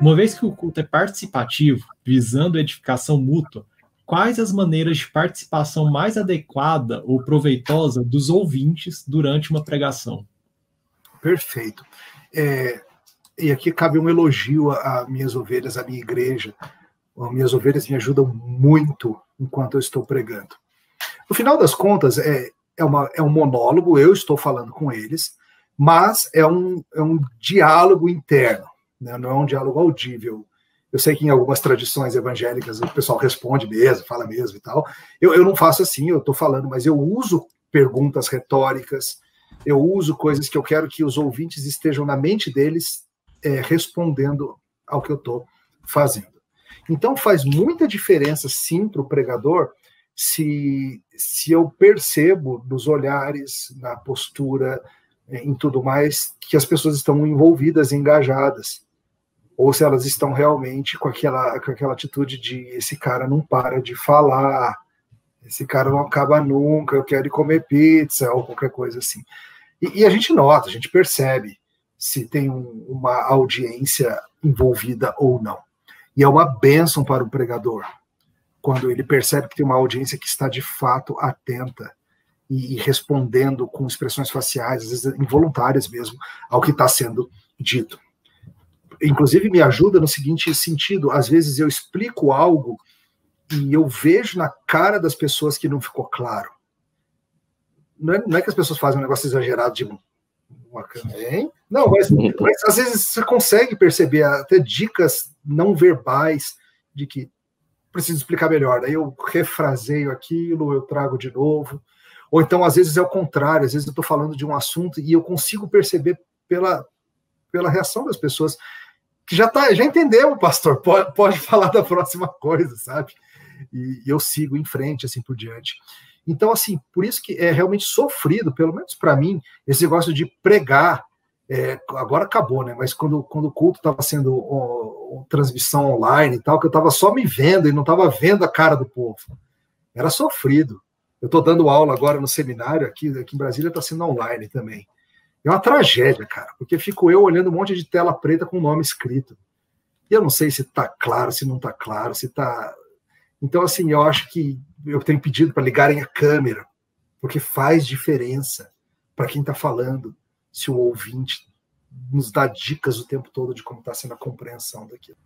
Uma vez que o culto é participativo, visando edificação mútua, quais as maneiras de participação mais adequada ou proveitosa dos ouvintes durante uma pregação? Perfeito. É, e aqui cabe um elogio a, minhas ovelhas, a minha igreja. As minhas ovelhas me ajudam muito enquanto eu estou pregando. No final das contas, é, é, uma, é um monólogo, eu estou falando com eles, mas é um, é um diálogo interno, né? não é um diálogo audível. Eu sei que em algumas tradições evangélicas o pessoal responde mesmo, fala mesmo e tal. Eu, eu não faço assim, eu estou falando, mas eu uso perguntas retóricas, eu uso coisas que eu quero que os ouvintes estejam na mente deles é, respondendo ao que eu estou fazendo. Então faz muita diferença, sim, para o pregador se, se eu percebo nos olhares, na postura, é, em tudo mais, que as pessoas estão envolvidas, engajadas, ou se elas estão realmente com aquela, com aquela atitude de esse cara não para de falar, esse cara não acaba nunca, eu quero ir comer pizza, ou qualquer coisa assim. E, e a gente nota, a gente percebe se tem um, uma audiência envolvida ou não. E é uma bênção para o pregador, quando ele percebe que tem uma audiência que está de fato atenta e, e respondendo com expressões faciais, às vezes involuntárias mesmo, ao que está sendo dito. Inclusive, me ajuda no seguinte sentido: às vezes eu explico algo e eu vejo na cara das pessoas que não ficou claro. Não é, não é que as pessoas fazem um negócio exagerado de uma hein? Não, mas, mas às vezes você consegue perceber até dicas não verbais de que preciso explicar melhor. Daí eu refraseio aquilo, eu trago de novo. Ou então, às vezes, é o contrário, às vezes eu estou falando de um assunto e eu consigo perceber pela, pela reação das pessoas já tá, já entendeu, pastor, pode, pode falar da próxima coisa, sabe? E, e eu sigo em frente, assim por diante. Então, assim, por isso que é realmente sofrido, pelo menos para mim, esse negócio de pregar. É, agora acabou, né? Mas quando, quando o culto estava sendo ó, transmissão online e tal, que eu estava só me vendo e não estava vendo a cara do povo. Era sofrido. Eu estou dando aula agora no seminário aqui, aqui em Brasília, está sendo online também. É uma tragédia, cara, porque fico eu olhando um monte de tela preta com o nome escrito. E eu não sei se está claro, se não está claro, se está. Então, assim, eu acho que eu tenho pedido para ligarem a câmera, porque faz diferença para quem está falando, se o ouvinte nos dá dicas o tempo todo de como está sendo a compreensão daquilo.